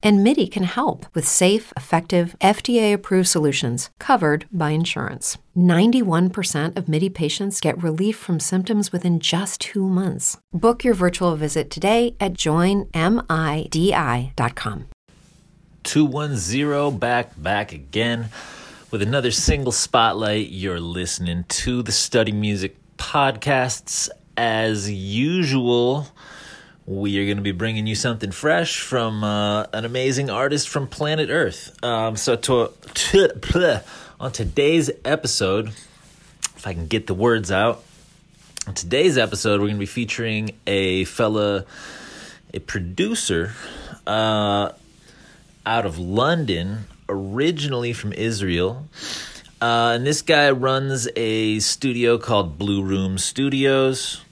And MIDI can help with safe, effective, FDA approved solutions covered by insurance. 91% of MIDI patients get relief from symptoms within just two months. Book your virtual visit today at joinmidi.com. 210 back, back again with another single spotlight. You're listening to the Study Music podcasts as usual we are going to be bringing you something fresh from uh, an amazing artist from planet Earth. Um, so, to, to bleh, on today's episode, if I can get the words out, on today's episode, we're going to be featuring a fella, a producer uh, out of London, originally from Israel. Uh, and this guy runs a studio called Blue Room Studios.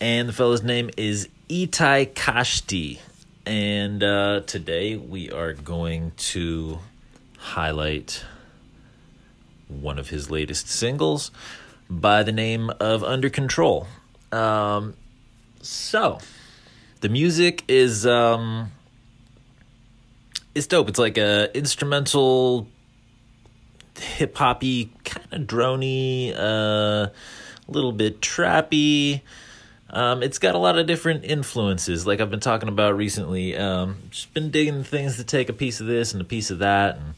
And the fellow's name is Itay Kashti. And uh, today we are going to highlight one of his latest singles by the name of Under Control. Um, so, the music is um, it's dope. It's like a instrumental, hip hoppy, kind of drony, a uh, little bit trappy. Um, it's got a lot of different influences, like I've been talking about recently. Um, just been digging things to take a piece of this and a piece of that and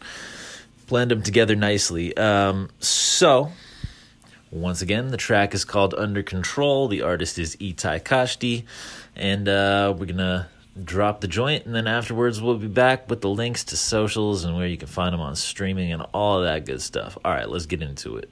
blend them together nicely. Um, so, once again, the track is called Under Control. The artist is Itay Kashti, and uh, we're gonna drop the joint, and then afterwards we'll be back with the links to socials and where you can find them on streaming and all of that good stuff. All right, let's get into it.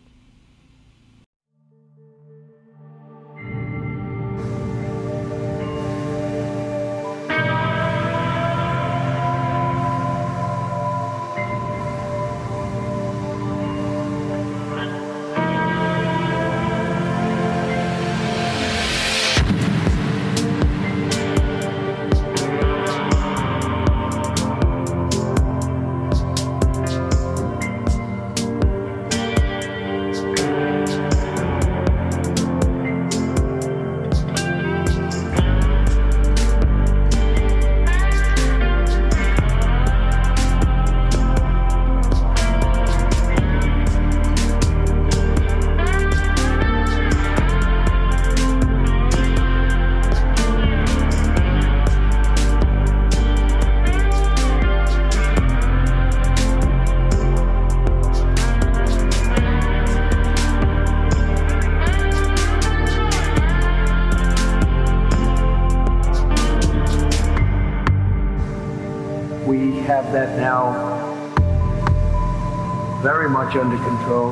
Much under control.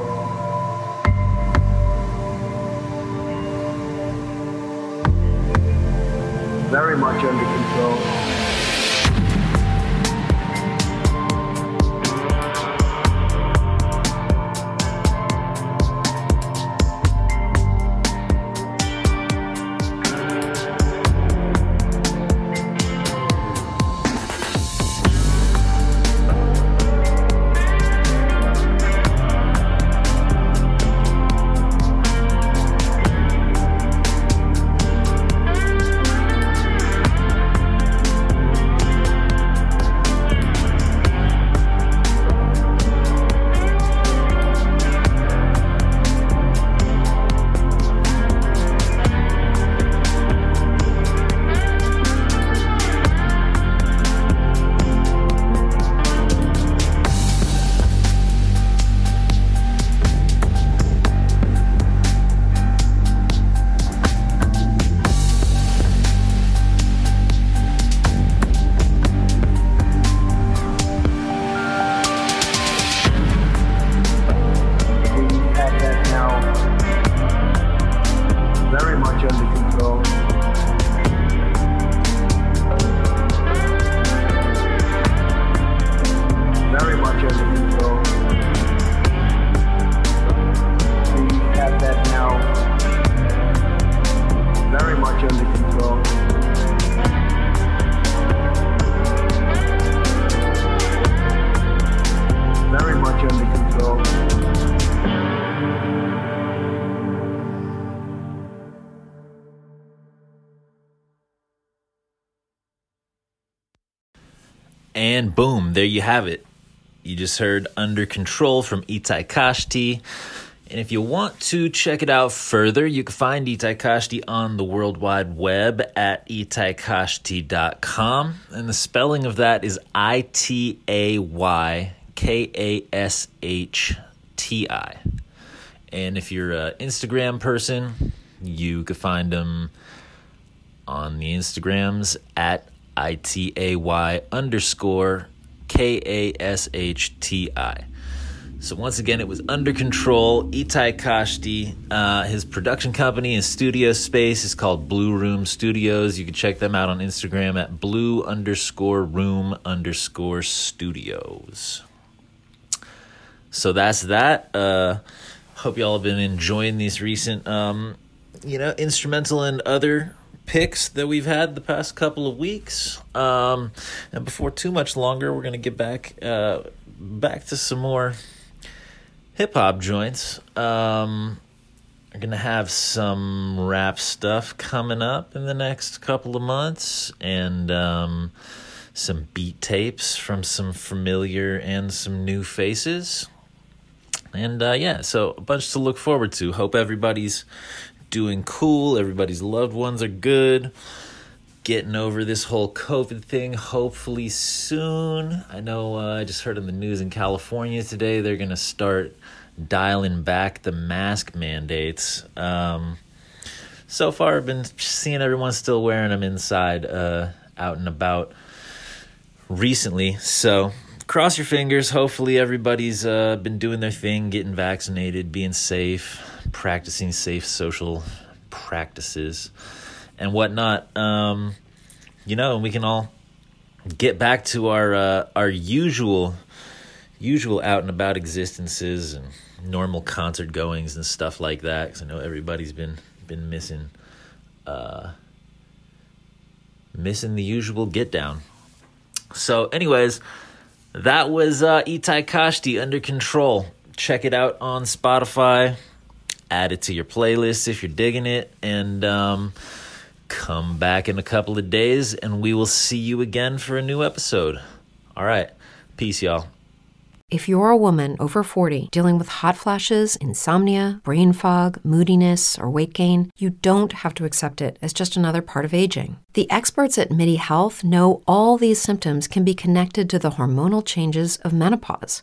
Very much under control. And boom, there you have it. You just heard Under Control from Itay Kashti. And if you want to check it out further, you can find Itay Kashti on the World Wide Web at itaykashti.com. And the spelling of that is I T A Y K A S H T I. And if you're an Instagram person, you could find them on the Instagrams at I T A Y underscore K A S H T I. So once again, it was under control. Itay Kashti, uh, his production company and studio space is called Blue Room Studios. You can check them out on Instagram at blue underscore room underscore studios. So that's that. Uh, hope y'all have been enjoying these recent, um, you know, instrumental and other picks that we've had the past couple of weeks. Um, and before too much longer, we're gonna get back uh, back to some more hip hop joints. Um, I'm gonna have some rap stuff coming up in the next couple of months, and um, some beat tapes from some familiar and some new faces. And uh, yeah, so a bunch to look forward to. Hope everybody's doing cool. Everybody's loved ones are good. Getting over this whole COVID thing, hopefully soon. I know uh, I just heard in the news in California today they're going to start dialing back the mask mandates. Um, so far, I've been seeing everyone still wearing them inside, uh, out and about recently. So cross your fingers. Hopefully, everybody's uh, been doing their thing, getting vaccinated, being safe, practicing safe social practices and whatnot. Um, you know, and we can all get back to our uh, our usual usual out and about existences and normal concert goings and stuff like that. Because I know everybody's been been missing uh, missing the usual get down. So, anyways, that was uh, Itay Kashti under control. Check it out on Spotify. Add it to your playlist if you're digging it, and um, come back in a couple of days, and we will see you again for a new episode. All right, peace, y'all. If you're a woman over 40 dealing with hot flashes, insomnia, brain fog, moodiness, or weight gain, you don't have to accept it as just another part of aging. The experts at MIDI Health know all these symptoms can be connected to the hormonal changes of menopause.